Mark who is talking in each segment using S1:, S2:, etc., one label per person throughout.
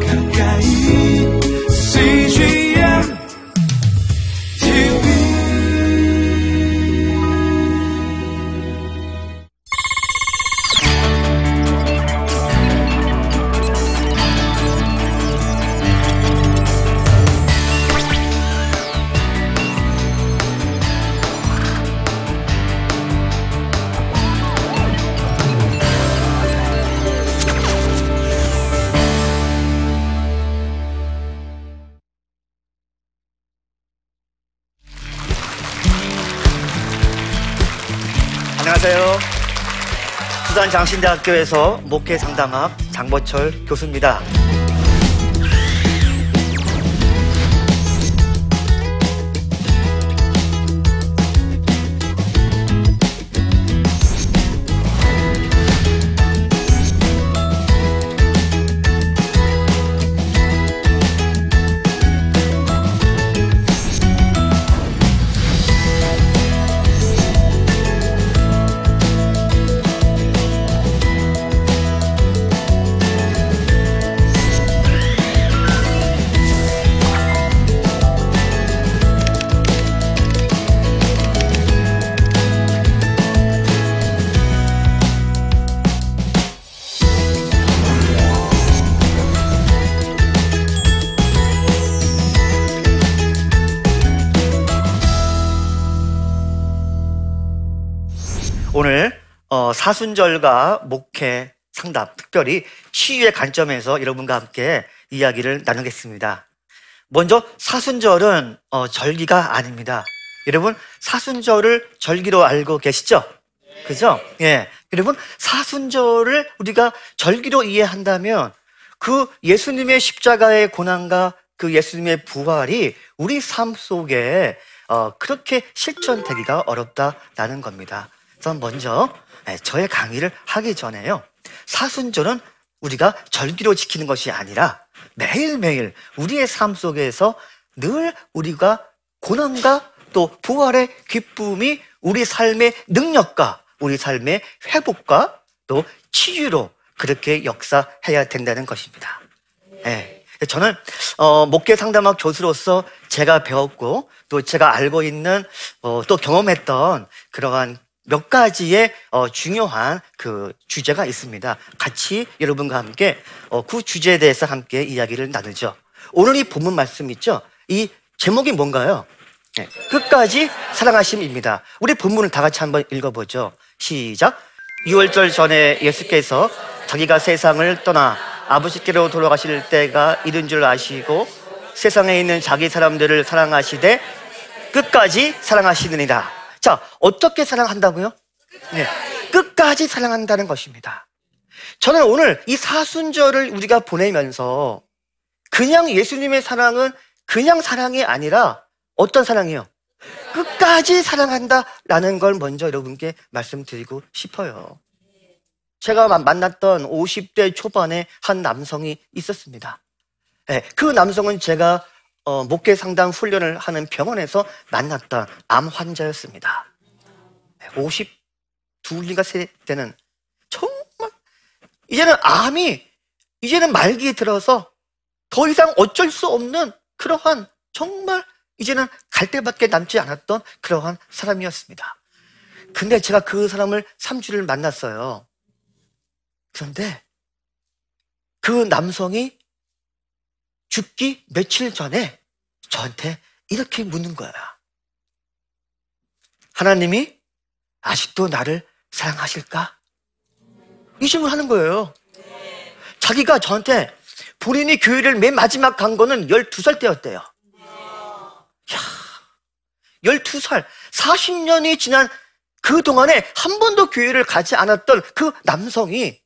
S1: 가까
S2: 장신대학교에서 목회 상담학 장보철 교수입니다. 사순절과 목회 상담, 특별히 치유의 관점에서 여러분과 함께 이야기를 나누겠습니다. 먼저 사순절은 어, 절기가 아닙니다. 여러분 사순절을 절기로 알고 계시죠? 그죠? 예. 여러분 사순절을 우리가 절기로 이해한다면 그 예수님의 십자가의 고난과 그 예수님의 부활이 우리 삶 속에 어, 그렇게 실천되기가 어렵다라는 겁니다. 그래서 먼저 예, 저의 강의를 하기 전에요. 사순절은 우리가 절기로 지키는 것이 아니라 매일매일 우리의 삶 속에서 늘 우리가 고난과 또 부활의 기쁨이 우리 삶의 능력과 우리 삶의 회복과 또 치유로 그렇게 역사해야 된다는 것입니다. 예. 저는 어, 목회 상담학 교수로서 제가 배웠고 또 제가 알고 있는 어, 또 경험했던 그러한 몇 가지의 어, 중요한 그 주제가 있습니다. 같이 여러분과 함께 어, 그 주제에 대해서 함께 이야기를 나누죠. 오늘 이 본문 말씀 있죠? 이 제목이 뭔가요? 네, 끝까지 사랑하심입니다. 우리 본문을 다 같이 한번 읽어보죠. 시작. 6월절 전에 예수께서 자기가 세상을 떠나 아버지께로 돌아가실 때가 이른 줄 아시고 세상에 있는 자기 사람들을 사랑하시되 끝까지 사랑하시느니라. 자, 어떻게 사랑한다고요? 네, 끝까지 사랑한다는 것입니다. 저는 오늘 이 사순절을 우리가 보내면서 그냥 예수님의 사랑은 그냥 사랑이 아니라 어떤 사랑이요? 끝까지 사랑한다라는 걸 먼저 여러분께 말씀드리고 싶어요. 제가 마- 만났던 50대 초반의 한 남성이 있었습니다. 네, 그 남성은 제가 어, 목회 상담 훈련을 하는 병원에서 만났던 암 환자였습니다. 52인가 세 되는 정말 이제는 암이 이제는 말기에 들어서 더 이상 어쩔 수 없는 그러한 정말 이제는 갈 데밖에 남지 않았던 그러한 사람이었습니다. 근데 제가 그 사람을 3주를 만났어요. 그런데 그 남성이 죽기 며칠 전에 저한테 이렇게 묻는 거야. 하나님이 아직도 나를 사랑하실까? 이 질문 하는 거예요. 자기가 저한테 본인이 교회를 맨 마지막 간 거는 12살 때였대요. 야, 12살, 40년이 지난 그 동안에 한 번도 교회를 가지 않았던 그 남성이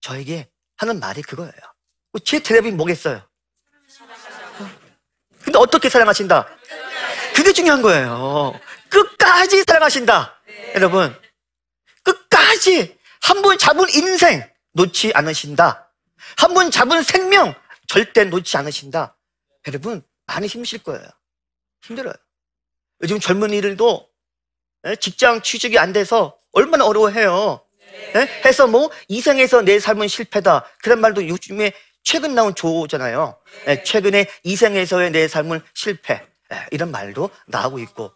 S2: 저에게 하는 말이 그거예요. 제 대답이 뭐겠어요? 근데 어떻게 사랑하신다? 그게 중요한 거예요. 끝까지 사랑하신다. 여러분, 끝까지 한 번 잡은 인생 놓지 않으신다. 한 번 잡은 생명 절대 놓지 않으신다. 여러분, 많이 힘드실 거예요. 힘들어요. 요즘 젊은이들도 예, 직장 취직이 안 돼서 얼마나 어려워해요. 예? 해서 뭐 이 생에서 내 삶은 실패다. 그런 말도 요즘에 최근 나온 조잖아요. 예, 최근에 이생에서의 내 삶은 실패. 예, 이런 말도 나오고 있고.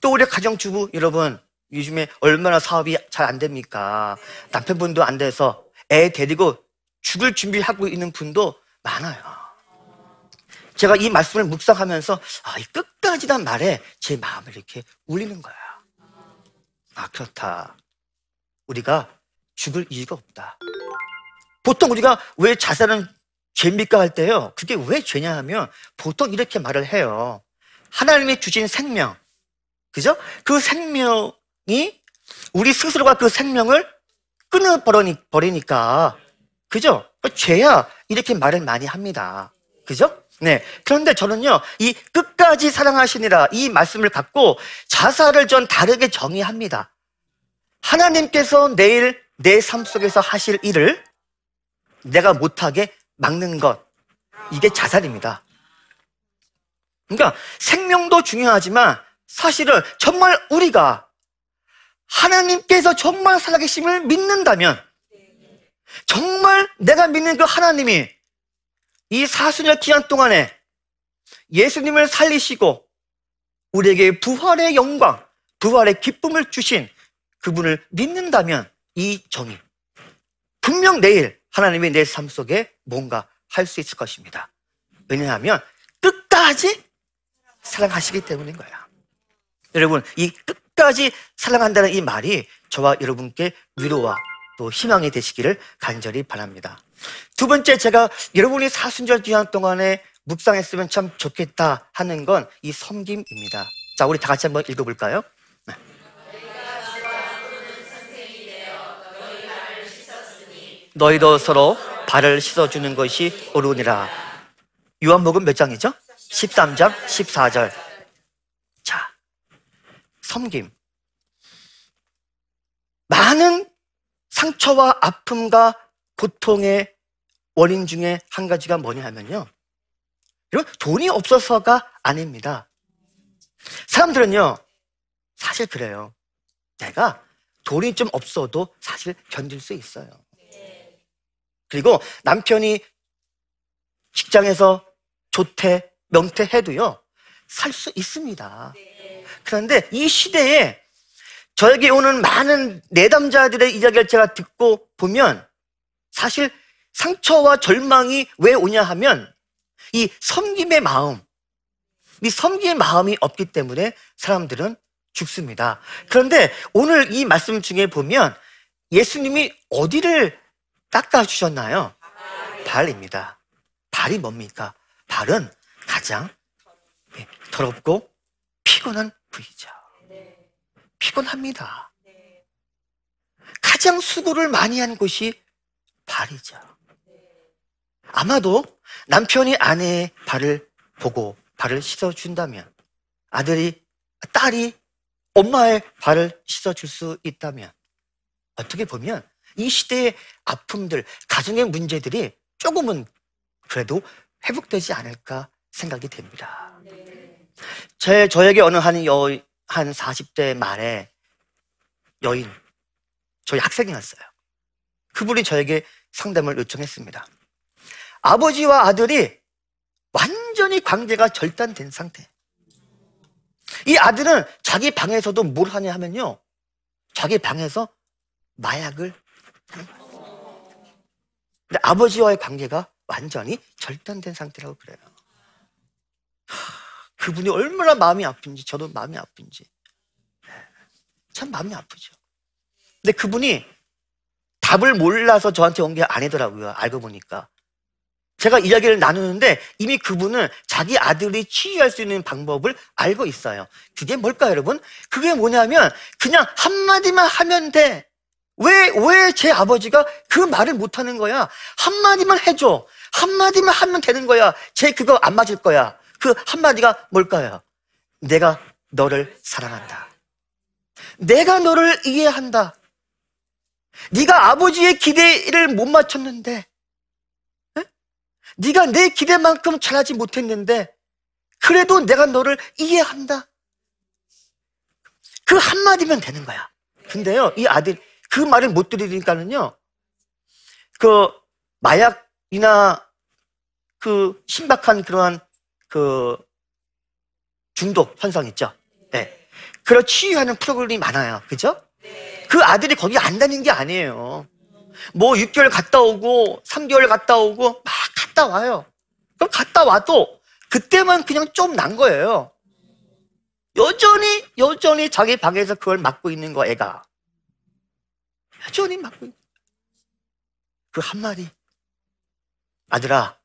S2: 또 우리 가정주부 여러분, 요즘에 얼마나 사업이 잘 안 됩니까? 남편분도 안 돼서 애 데리고 죽을 준비하고 있는 분도 많아요. 제가 이 말씀을 묵상하면서 아, 이 끝까지란 말에 제 마음을 이렇게 울리는 거야. 아, 그렇다. 우리가 죽을 이유가 없다. 보통 우리가 왜 자살은 죄입니까 할 때요. 그게 왜 죄냐 하면 보통 이렇게 말을 해요. 하나님이 주신 생명. 그죠? 그 생명이 우리 스스로가 그 생명을 끊어버리니까. 그죠? 죄야. 이렇게 말을 많이 합니다. 그죠? 네. 그런데 저는요, 이 끝까지 사랑하시니라 이 말씀을 갖고 자살을 전 다르게 정의합니다. 하나님께서 내일 내 삶 속에서 하실 일을 내가 못하게 막는 것. 이게 자살입니다. 그러니까 생명도 중요하지만 사실은 정말 우리가 하나님께서 정말 살아계심을 믿는다면 정말 내가 믿는 그 하나님이 이 사순절 기간 동안에 예수님을 살리시고 우리에게 부활의 영광, 부활의 기쁨을 주신 그분을 믿는다면 이 정의 분명 내일 하나님이 내 삶 속에 뭔가 할 수 있을 것입니다. 왜냐하면 끝까지 사랑하시기 때문인 거야. 여러분, 이 끝까지 사랑한다는 이 말이 저와 여러분께 위로와 또 희망이 되시기를 간절히 바랍니다. 두 번째, 제가 여러분이 사순절 기간 동안에 묵상했으면 참 좋겠다 하는 건 이 섬김입니다. 자, 우리 다 같이 한번 읽어볼까요? 너희도 서로 발을 씻어주는 것이 옳으니라. 요한복음 몇 장이죠? 13장 14절. 자, 섬김. 많은 상처와 아픔과 고통의 원인 중에 한 가지가 뭐냐 하면요. 돈이 없어서가 아닙니다. 사람들은요, 사실 그래요. 내가 돈이 좀 없어도 사실 견딜 수 있어요. 그리고 남편이 직장에서 조퇴, 명퇴해도요, 살 수 있습니다. 그런데 이 시대에 저에게 오는 많은 내담자들의 이야기를 제가 듣고 보면 사실 상처와 절망이 왜 오냐 하면 이 섬김의 마음, 이 섬김의 마음이 없기 때문에 사람들은 죽습니다. 그런데 오늘 이 말씀 중에 보면 예수님이 어디를 닦아주셨나요? 발입니다. 발이 뭡니까? 발은 가장 예, 더럽고 피곤한 부위죠. 피곤합니다. 가장 수고를 많이 한 곳이 발이죠. 아마도 남편이 아내의 발을 보고 발을 씻어준다면 아들이, 딸이 엄마의 발을 씻어줄 수 있다면 어떻게 보면 이 시대의 아픔들, 가정의 문제들이 조금은 그래도 회복되지 않을까 생각이 됩니다. 제, 저에게 어느 한 여, 한 40대 말에 여인, 저희 학생이었어요. 그분이 저에게 상담을 요청했습니다. 아버지와 아들이 완전히 관계가 절단된 상태. 이 아들은 자기 방에서도 뭘 하냐 하면요. 자기 방에서 마약을. 근데 아버지와의 관계가 완전히 절단된 상태라고 그래요. 그분이 얼마나 마음이 아픈지 저도 마음이 아픈지 참 마음이 아프죠. 근데 그분이 답을 몰라서 저한테 온 게 아니더라고요. 알고 보니까. 제가 이야기를 나누는데 이미 그분은 자기 아들이 치유할 수 있는 방법을 알고 있어요. 그게 뭘까요, 여러분? 그게 뭐냐면 그냥 한마디만 하면 돼. 왜, 왜 제 아버지가 그 말을 못 하는 거야? 한마디만 해줘. 한마디만 하면 되는 거야. 쟤 그거 안 맞을 거야. 그 한마디가 뭘까요? 내가 너를 사랑한다. 내가 너를 이해한다. 네가 아버지의 기대를 못 맞췄는데, 에? 네가 내 기대만큼 잘하지 못했는데, 그래도 내가 너를 이해한다. 그 한마디면 되는 거야. 근데요, 이 아들, 그 말을 못 들으니까는요, 그 마약이나 그 신박한 그러한 그 중독 현상 있죠. 네. 그런 치유하는 프로그램이 많아요. 그죠? 그 아들이 거기 안 다닌 게 아니에요. 뭐 6개월 갔다 오고 3개월 갔다 오고 막 갔다 와요. 그럼 갔다 와도 그때만 그냥 좀 난 거예요. 여전히 여전히 자기 방에서 그걸 맡고 있는 거 애가 여전히 있는 그 한마디 아들아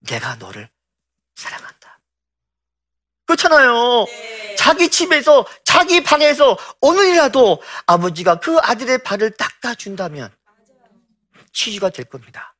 S2: 내가 너를 사랑한다. 그렇잖아요. 자기 집에서 자기 방에서 오늘이라도 아버지가 그 아들의 발을 닦아준다면 치유가 될 겁니다.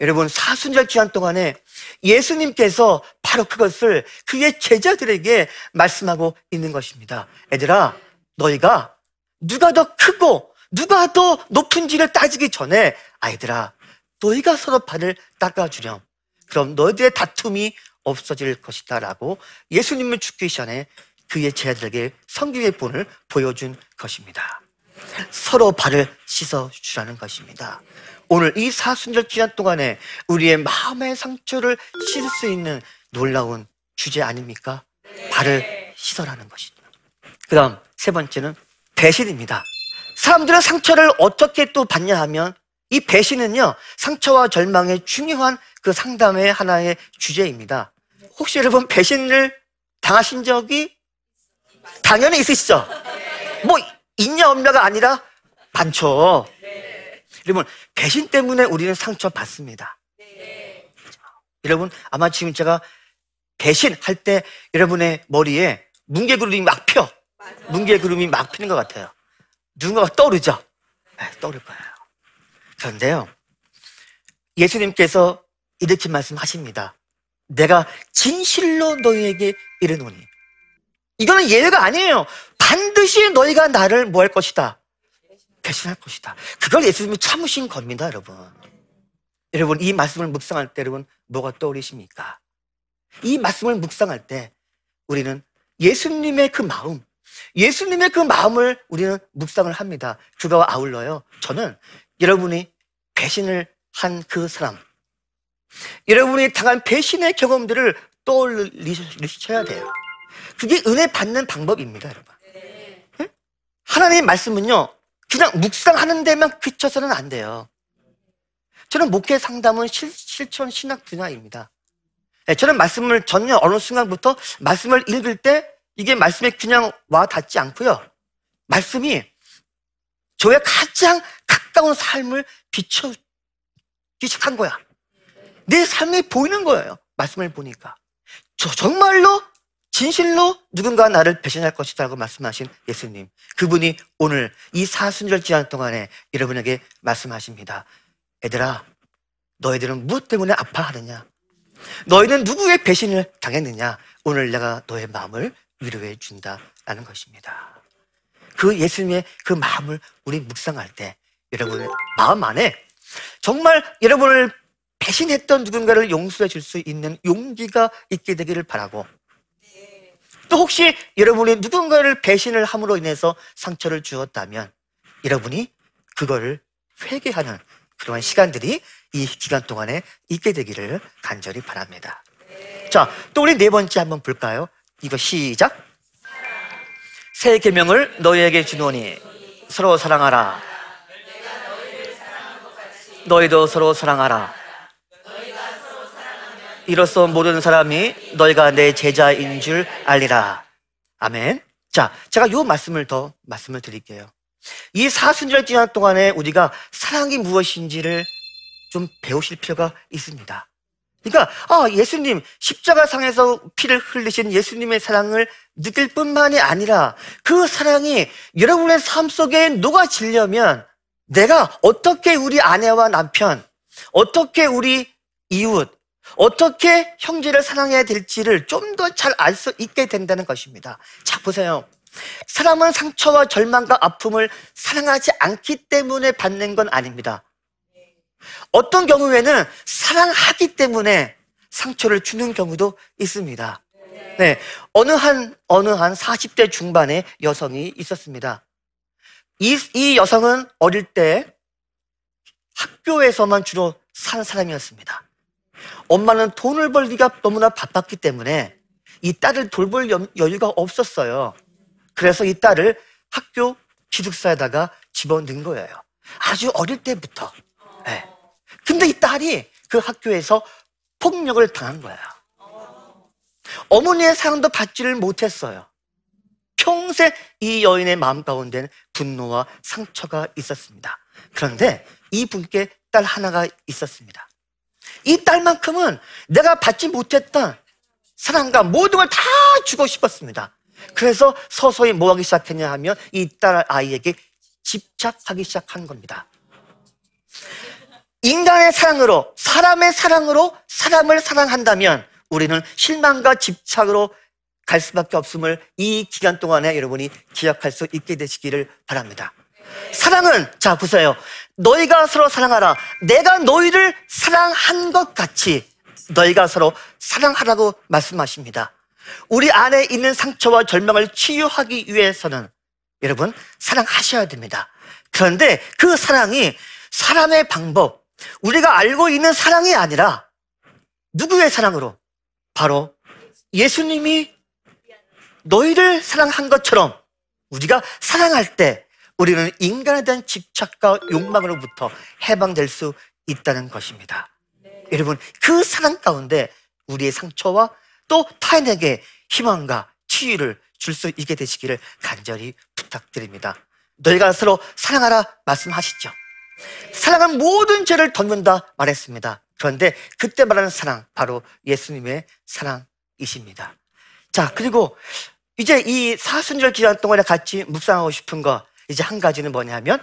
S2: 여러분 사순절 기간 동안에 예수님께서 바로 그것을 그의 제자들에게 말씀하고 있는 것입니다. 얘들아 너희가 누가 더 크고 누가 더 높은지를 따지기 전에 아이들아 너희가 서로 발을 닦아주렴. 그럼 너희들의 다툼이 없어질 것이다 라고 예수님을 죽기 전에 그의 제자들에게 성경의 본을 보여준 것입니다. 서로 발을 씻어주라는 것입니다. 오늘 이 사순절 기간 동안에 우리의 마음의 상처를 씻을 수 있는 놀라운 주제 아닙니까? 발을 씻어라는 것입니다. 그 다음 세 번째는 배신입니다. 사람들은 상처를 어떻게 또 받냐 하면 이 배신은요, 상처와 절망의 중요한 그 상담의 하나의 주제입니다. 혹시 여러분 배신을 당하신 적이 당연히 있으시죠? 뭐, 있냐 없냐가 아니라 많죠. 여러분, 배신 때문에 우리는 상처 받습니다. 여러분, 아마 지금 제가 배신 할 때 여러분의 머리에 뭉게구름이 막 펴. 뭉게구름이 막 피는 것 같아요. 누군가가 떠오르죠? 네, 떠오를 거예요. 그런데요, 예수님께서 이렇게 말씀하십니다. 내가 진실로 너희에게 이르노니. 이거는 예외가 아니에요. 반드시 너희가 나를 뭐 할 것이다? 배신할 것이다. 그걸 예수님이 참으신 겁니다, 여러분. 여러분, 이 말씀을 묵상할 때 여러분, 뭐가 떠오르십니까? 이 말씀을 묵상할 때 우리는 예수님의 그 마음, 예수님의 그 마음을 우리는 묵상을 합니다. 그거와 아울러요. 저는 여러분이 배신을 한 그 사람, 여러분이 당한 배신의 경험들을 떠올리셔야 돼요. 그게 은혜 받는 방법입니다, 여러분. 응? 하나님의 말씀은요, 그냥 묵상하는 데만 그쳐서는 안 돼요. 저는 목회 상담은 실, 실천 신학 분야입니다. 네, 저는 말씀을 전혀 어느 순간부터 말씀을 읽을 때 이게 말씀에 그냥 와 닿지 않고요. 말씀이 저의 가장 가까운 삶을 비춰주기 시작한 거야. 내 삶이 보이는 거예요. 말씀을 보니까. 저 정말로 진실로 누군가 나를 배신할 것이다라고 말씀하신 예수님. 그분이 오늘 이 사순절 기간 동안에 여러분에게 말씀하십니다. 얘들아, 너희들은 무엇 때문에 아파하느냐? 너희는 누구의 배신을 당했느냐? 오늘 내가 너의 마음을 위로해 준다라는 것입니다. 그 예수님의 그 마음을 우리 묵상할 때 여러분의 마음 안에 정말 여러분을 배신했던 누군가를 용서해 줄 수 있는 용기가 있게 되기를 바라고 또 혹시 여러분이 누군가를 배신을 함으로 인해서 상처를 주었다면 여러분이 그거를 회개하는 그러한 시간들이 이 기간 동안에 있게 되기를 간절히 바랍니다. 자, 또 우리 네 번째 한번 볼까요? 이거 시작. 새 계명을 너희에게 주노니 서로 사랑하라. 너희도 서로 사랑하라. 이로써 모든 사람이 너희가 내 제자인 줄 알리라. 아멘. 자, 제가 이 말씀을 더 말씀을 드릴게요. 이 사순절 기간 동안에 우리가 사랑이 무엇인지를 좀 배우실 필요가 있습니다. 그러니까 아, 예수님 십자가상에서 피를 흘리신 예수님의 사랑을 느낄 뿐만이 아니라 그 사랑이 여러분의 삶 속에 녹아지려면 내가 어떻게 우리 아내와 남편, 어떻게 우리 이웃, 어떻게 형제를 사랑해야 될지를 좀 더 잘 알 수 있게 된다는 것입니다. 자, 보세요. 사람은 상처와 절망과 아픔을 사랑하지 않기 때문에 받는 건 아닙니다. 어떤 경우에는 사랑하기 때문에 상처를 주는 경우도 있습니다. 네. 어느 한, 어느 한 40대 중반의 여성이 있었습니다. 이, 이 여성은 어릴 때 학교에서만 주로 사는 사람이었습니다. 엄마는 돈을 벌기가 너무나 바빴기 때문에 이 딸을 돌볼 여- 여유가 없었어요. 그래서 이 딸을 학교 기숙사에다가 집어넣은 거예요. 아주 어릴 때부터. 예. 근데 이 딸이 그 학교에서 폭력을 당한 거예요. 어머니의 사랑도 받지를 못했어요. 평생 이 여인의 마음 가운데는 분노와 상처가 있었습니다. 그런데 이 분께 딸 하나가 있었습니다. 이 딸만큼은 내가 받지 못했던 사랑과 모든 걸 다 주고 싶었습니다. 그래서 서서히 뭐 하기 시작했냐 하면 이 딸 아이에게 집착하기 시작한 겁니다. 인간의 사랑으로, 사람의 사랑으로 사람을 사랑한다면 우리는 실망과 집착으로 갈 수밖에 없음을 이 기간 동안에 여러분이 기억할 수 있게 되시기를 바랍니다. 사랑은, 자, 보세요. 너희가 서로 사랑하라. 내가 너희를 사랑한 것 같이 너희가 서로 사랑하라고 말씀하십니다. 우리 안에 있는 상처와 절망을 치유하기 위해서는 여러분, 사랑하셔야 됩니다. 그런데 그 사랑이 사람의 방법, 우리가 알고 있는 사랑이 아니라 누구의 사랑으로? 바로 예수님이 너희를 사랑한 것처럼 우리가 사랑할 때 우리는 인간에 대한 집착과 욕망으로부터 해방될 수 있다는 것입니다. 여러분, 그 사랑 가운데 우리의 상처와 또 타인에게 희망과 치유를 줄 수 있게 되시기를 간절히 부탁드립니다. 너희가 서로 사랑하라 말씀하시죠. 사랑은 모든 죄를 덮는다 말했습니다. 그런데 그때 말하는 사랑, 바로 예수님의 사랑이십니다. 자, 그리고 이제 이 사순절 기간 동안에 같이 묵상하고 싶은 거, 이제 한 가지는 뭐냐 하면,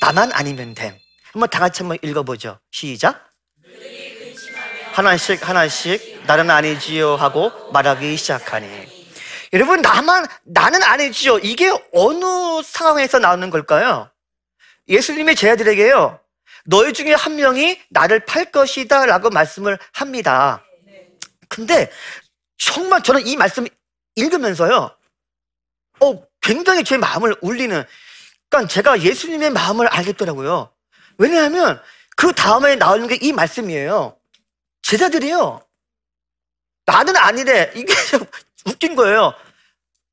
S2: 나만 아니면 됨. 한번 다 같이 한번 읽어보죠. 시작. 하나씩, 하나씩, 나는 아니지요 하고 말하기 시작하니. 여러분, 나만, 나는 아니지요. 이게 어느 상황에서 나오는 걸까요? 예수님의 제자들에게요. 너희 중에 한 명이 나를 팔 것이다 라고 말씀을 합니다. 근데 정말 저는 이 말씀 읽으면서요. 어, 굉장히 제 마음을 울리는, 그러니까 제가 예수님의 마음을 알겠더라고요. 왜냐하면 그 다음에 나오는 게 이 말씀이에요. 제자들이요. 나는 아니래. 이게 좀 웃긴 거예요.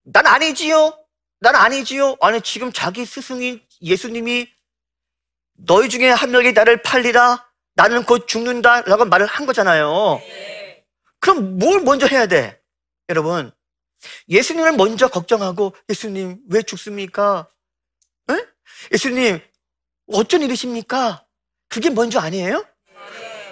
S2: 난 아니지요. 난 아니지요. 아니, 지금 자기 스승인 예수님이 너희 중에 한 명이 나를 팔리라. 나는 곧 죽는다. 라고 말을 한 거잖아요. 그럼 뭘 먼저 해야 돼? 여러분, 예수님을 먼저 걱정하고 예수님 왜 죽습니까? 에? 예수님 어쩐 일이십니까? 그게 먼저 아니에요?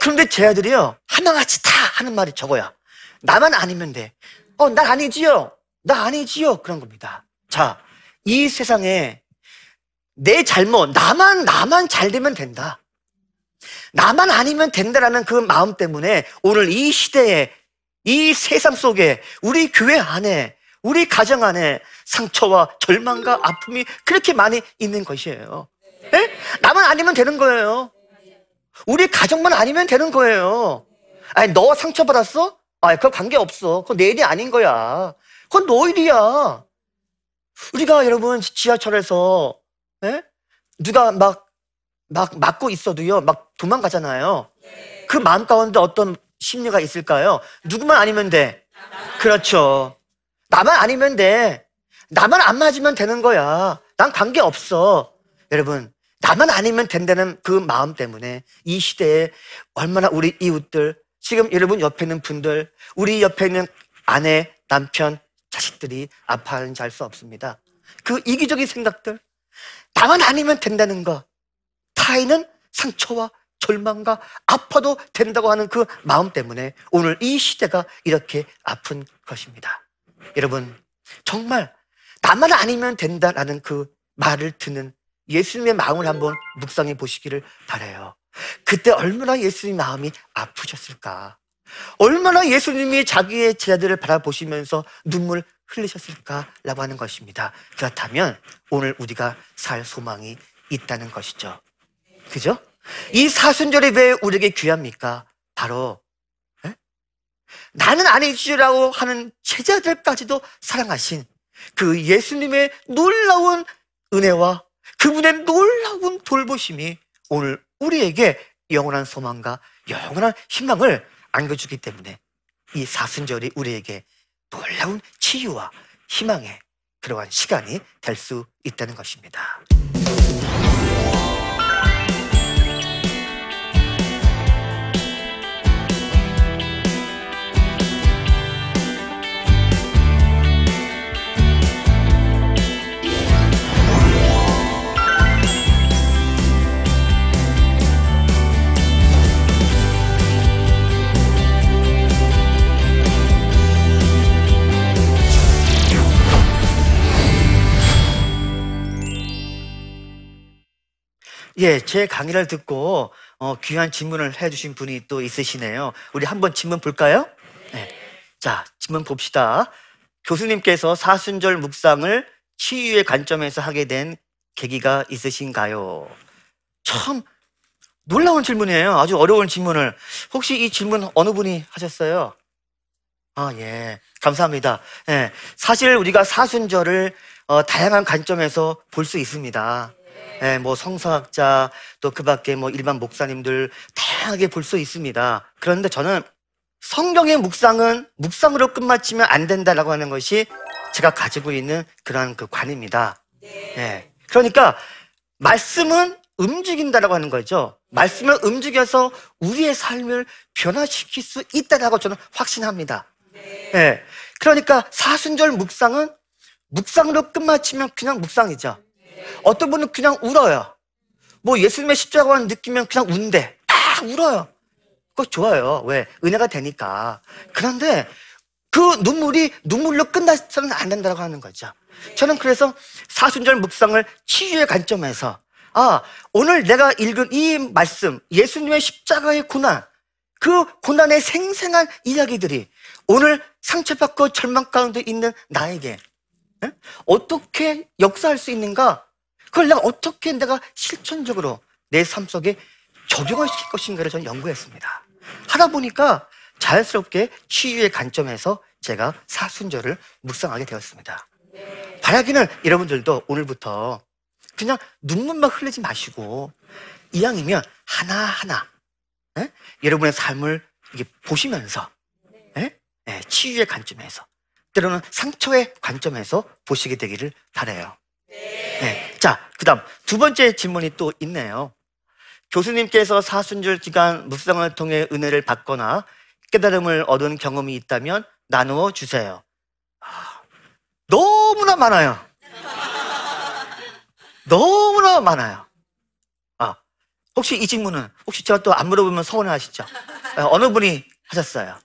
S2: 그런데 제 아들이요 하나같이 다 하는 말이 저거야. 나만 아니면 돼. 어, 난 아니지요. 나 아니지요. 그런 겁니다. 자, 이 세상에 내 잘못, 나만, 나만 잘 되면 된다. 나만 아니면 된다라는 그 마음 때문에 오늘 이 시대에 이 세상 속에 우리 교회 안에 우리 가정 안에 상처와 절망과 아픔이 그렇게 많이 있는 것이에요. 예? 나만 아니면 되는 거예요. 우리 가정만 아니면 되는 거예요. 아니, 너 상처받았어? 아, 그거 관계없어. 그건 내 일이 아닌 거야. 그건 너 일이야. 우리가 여러분 지하철에서 예? 누가 막, 막 맞고 있어도요, 막 도망가잖아요. 그 마음 가운데 어떤 심리가 있을까요? 누구만 아니면 돼. 그렇죠. 나만 아니면 돼. 나만 안 맞으면 되는 거야. 난 관계 없어. 여러분, 나만 아니면 된다는 그 마음 때문에 이 시대에 얼마나 우리 이웃들, 지금 여러분 옆에 있는 분들, 우리 옆에 있는 아내, 남편, 자식들이 아파하는지 알 수 없습니다. 그 이기적인 생각들, 나만 아니면 된다는 거, 타인은 상처와 절망과 아파도 된다고 하는 그 마음 때문에 오늘 이 시대가 이렇게 아픈 것입니다. 여러분, 정말 나만 아니면 된다라는 그 말을 듣는 예수님의 마음을 한번 묵상해 보시기를 바래요. 그때 얼마나 예수님 마음이 아프셨을까? 얼마나 예수님이 자기의 제자들을 바라보시면서 눈물 흘리셨을까라고 하는 것입니다. 그렇다면 오늘 우리가 살 소망이 있다는 것이죠. 그죠? 이 사순절이 왜 우리에게 귀합니까? 바로 에? 나는 아니지라고 하는 제자들까지도 사랑하신 그 예수님의 놀라운 은혜와 그분의 놀라운 돌보심이 오늘 우리에게 영원한 소망과 영원한 희망을 안겨주기 때문에 이 사순절이 우리에게 놀라운 치유와 희망의 그러한 시간이 될 수 있다는 것입니다. 예, 제 강의를 듣고 어, 귀한 질문을 해주신 분이 또 있으시네요. 우리 한번 질문 볼까요? 네. 자, 질문 봅시다. 교수님께서 사순절 묵상을 치유의 관점에서 하게 된 계기가 있으신가요? 참 놀라운 질문이에요. 아주 어려운 질문을. 혹시 이 질문 어느 분이 하셨어요? 아, 예. 감사합니다. 예. 사실 우리가 사순절을 어, 다양한 관점에서 볼 수 있습니다. 예, 뭐 성서학자 또 그 밖에 뭐 일반 목사님들 다양하게 볼 수 있습니다. 그런데 저는 성경의 묵상은 묵상으로 끝마치면 안 된다라고 하는 것이 제가 가지고 있는 그런 그 관입니다. 예. 그러니까 말씀은 움직인다라고 하는 거죠. 말씀을 움직여서 우리의 삶을 변화시킬 수 있다라고 저는 확신합니다. 예. 그러니까 사순절 묵상은 묵상으로 끝마치면 그냥 묵상이죠. 어떤 분은 그냥 울어요. 뭐 예수님의 십자가만 느끼면 그냥 운대. 딱 울어요. 그거 좋아요. 왜? 은혜가 되니까. 그런데 그 눈물이 눈물로 끝나서는 안 된다고 하는 거죠. 저는 그래서 사순절 묵상을 치유의 관점에서 아, 오늘 내가 읽은 이 말씀, 예수님의 십자가의 고난, 그 고난의 생생한 이야기들이 오늘 상처받고 절망 가운데 있는 나에게 에? 어떻게 역사할 수 있는가? 그걸 내가 어떻게 내가 실천적으로 내 삶 속에 적용을 시킬 것인가를 저는 연구했습니다. 하다 보니까 자연스럽게 치유의 관점에서 제가 사순절을 묵상하게 되었습니다. 바라기는 여러분들도 오늘부터 그냥 눈물만 흘리지 마시고 이왕이면 하나하나 에? 여러분의 삶을 이렇게 보시면서 에? 에, 치유의 관점에서 때로는 상처의 관점에서 보시게 되기를 바래요. 네. 자, 그 다음 두 번째 질문이 또 있네요. 교수님께서 사순절 기간 묵상을 통해 은혜를 받거나 깨달음을 얻은 경험이 있다면 나누어 주세요. 아, 너무나 많아요. 너무나 많아요. 아, 혹시 이 질문은 혹시 제가 또 안 물어보면 서운해하시죠? 아, 어느 분이 하셨어요?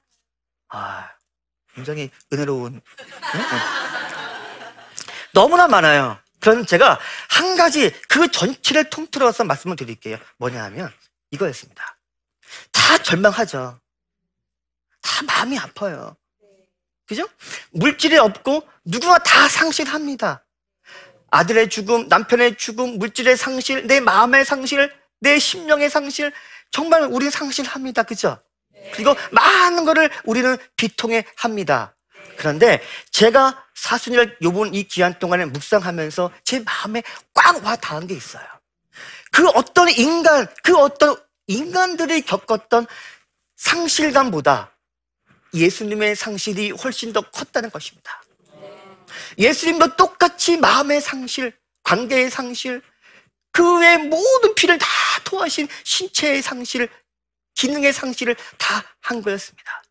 S2: 아, 굉장히 은혜로운. 응? 응. 너무나 많아요. 그럼 제가 한 가지 그 전체를 통틀어서 말씀을 드릴게요. 뭐냐 하면 이거였습니다. 다 절망하죠. 다 마음이 아파요. 그죠? 물질이 없고 누구나 다 상실합니다. 아들의 죽음, 남편의 죽음, 물질의 상실, 내 마음의 상실, 내 심령의 상실, 정말 우리 상실합니다. 그죠? 그리고 많은 거를 우리는 비통해 합니다. 그런데 제가 사순절 요번 이 기한 동안에 묵상하면서 제 마음에 꽉 와 닿은 게 있어요. 그 어떤 인간, 그 어떤 인간들이 겪었던 상실감보다 예수님의 상실이 훨씬 더 컸다는 것입니다. 예수님도 똑같이 마음의 상실, 관계의 상실, 그 외 모든 피를 다 토하신 신체의 상실, 기능의 상실을 다 한 거였습니다.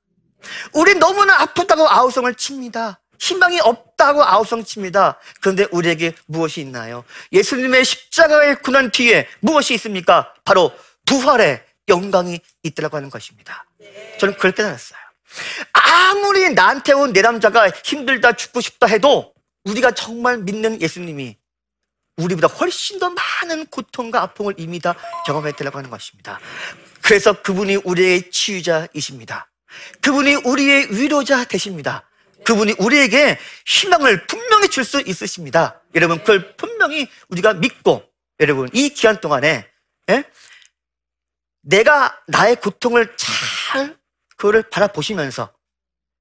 S2: 우리 너무나 아프다고 아우성을 칩니다. 희망이 없다고 아우성 칩니다. 그런데 우리에게 무엇이 있나요? 예수님의 십자가의 고난 뒤에 무엇이 있습니까? 바로 부활의 영광이 있더라고 하는 것입니다. 저는 그걸 깨달았어요. 아무리 나한테 온 내 남자가 힘들다 죽고 싶다 해도 우리가 정말 믿는 예수님이 우리보다 훨씬 더 많은 고통과 아픔을 이미 다 경험했다고 하는 것입니다. 그래서 그분이 우리의 치유자이십니다. 그분이 우리의 위로자 되십니다. 그분이 우리에게 희망을 분명히 줄 수 있으십니다. 여러분, 그걸 분명히 우리가 믿고, 여러분, 이 기간 동안에, 예? 내가 나의 고통을 잘, 그거를 바라보시면서,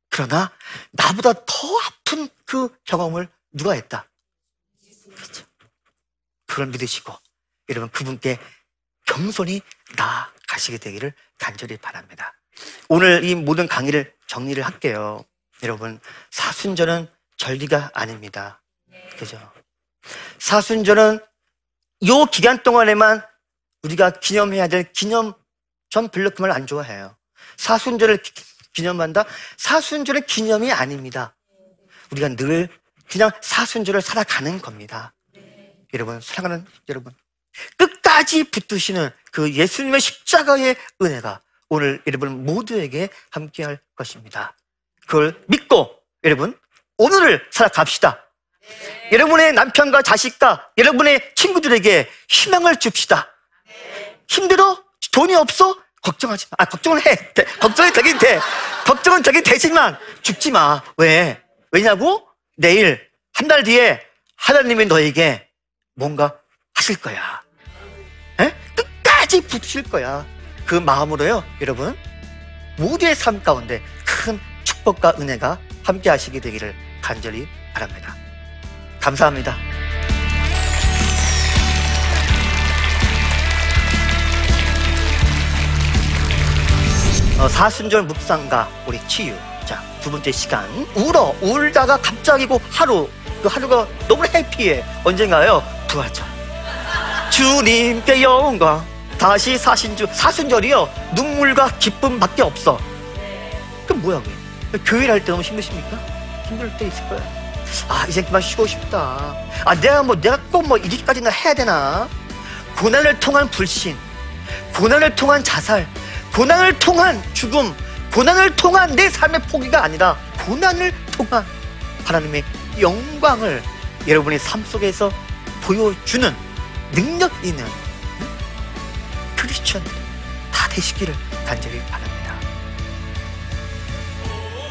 S2: 그러나, 나보다 더 아픈 그 경험을 누가 했다? 그렇죠. 그걸 믿으시고, 여러분, 그분께 겸손히 나아가시게 되기를 간절히 바랍니다. 오늘 이 모든 강의를 정리를 할게요. 여러분, 사순절은 절기가 아닙니다. 그죠? 사순절은 요 기간 동안에만 우리가 기념해야 될 기념, 전 별로 그 말 안 좋아해요. 사순절을 기- 기념한다? 사순절은 기념이 아닙니다. 우리가 늘 그냥 사순절을 살아가는 겁니다. 여러분, 사랑하는 여러분. 끝까지 붙드시는 그 예수님의 십자가의 은혜가 오늘 여러분 모두에게 함께할 것입니다. 그걸 믿고 여러분 오늘을 살아갑시다. 여러분의 남편과 자식과 여러분의 친구들에게 희망을 줍시다. 힘들어? 돈이 없어? 걱정하지 마. 아, 걱정을 해. 돼. 걱정이 되긴 돼. 걱정은 되긴 되지만 죽지 마. 왜? 왜냐고? 내일, 한 달 뒤에 하나님이 너에게 뭔가 하실 거야. 에? 끝까지 붙으실 거야. 그 마음으로요, 여러분. 모두의 삶 가운데 큰 축복과 은혜가 함께 하시게 되기를 간절히 바랍니다. 감사합니다. 어, 사순절 묵상가 우리 치유. 자 두 번째 시간. 울어 울다가 갑자기고 하루 그 하루가 너무 해피해. 언젠가요? 부활절. 주님께 영광. 다시 사신주 사순절이요. 눈물과 기쁨밖에 없어. 그 뭐야 그게 교회를 할 때 너무 힘드십니까 힘들 때 있을 거야 아 이제 그만 쉬고 싶다 아 내가 뭐 내가 꼭 뭐 이렇게까지나 해야 되나 고난을 통한 불신 고난을 통한 자살, 고난을 통한 죽음, 고난을 통한 내 삶의 포기가 아니라 고난을 통한 하나님의 영광을 여러분의 삶 속에서 보여주는 능력 있는 응? 크리스천들 다 되시기를 간절히 바랍니다.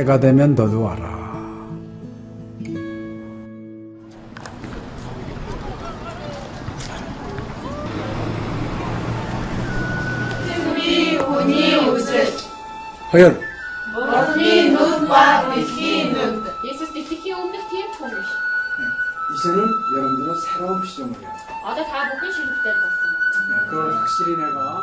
S3: 때가 되면 너도 와라.
S4: 허연 네,
S3: 이제는 여러분들은 새로운 시점을 해요.
S4: 아까 다 묶으실 때 봤어.
S3: 그걸 확실히 내가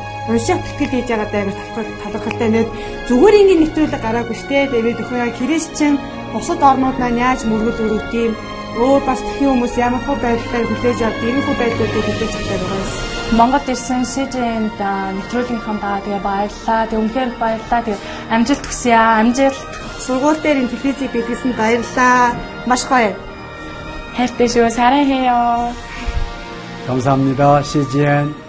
S5: унших бэлтгэл хийж байгаа даа талхал талхалтай нэг зүгээр ингээд нэвтрүүлэг гараагүй штэ тэгээд өхөө яа христчэн бусад орнууд маань яаж мөргөл өрөвт юм өөр бас тхэн хүмүүс ямар хөө байдлаар хүлээж авд ийм хөө байдлуудыг хүлээж авдаг байгаа юм.
S6: Монгол ирсэн СЖН-д нэвтрүүлгийнхаа даа тэгээ баярлаа. Тэг үнхээр их баярлаа. Тэг амжилт хүсье аа. Амжилт.
S5: Сургууль дээр ин телевизийг бидлсэн баярлаа. Маш гоё.
S6: хайртай шүү. 사랑해요.
S3: 감사합니다. CGN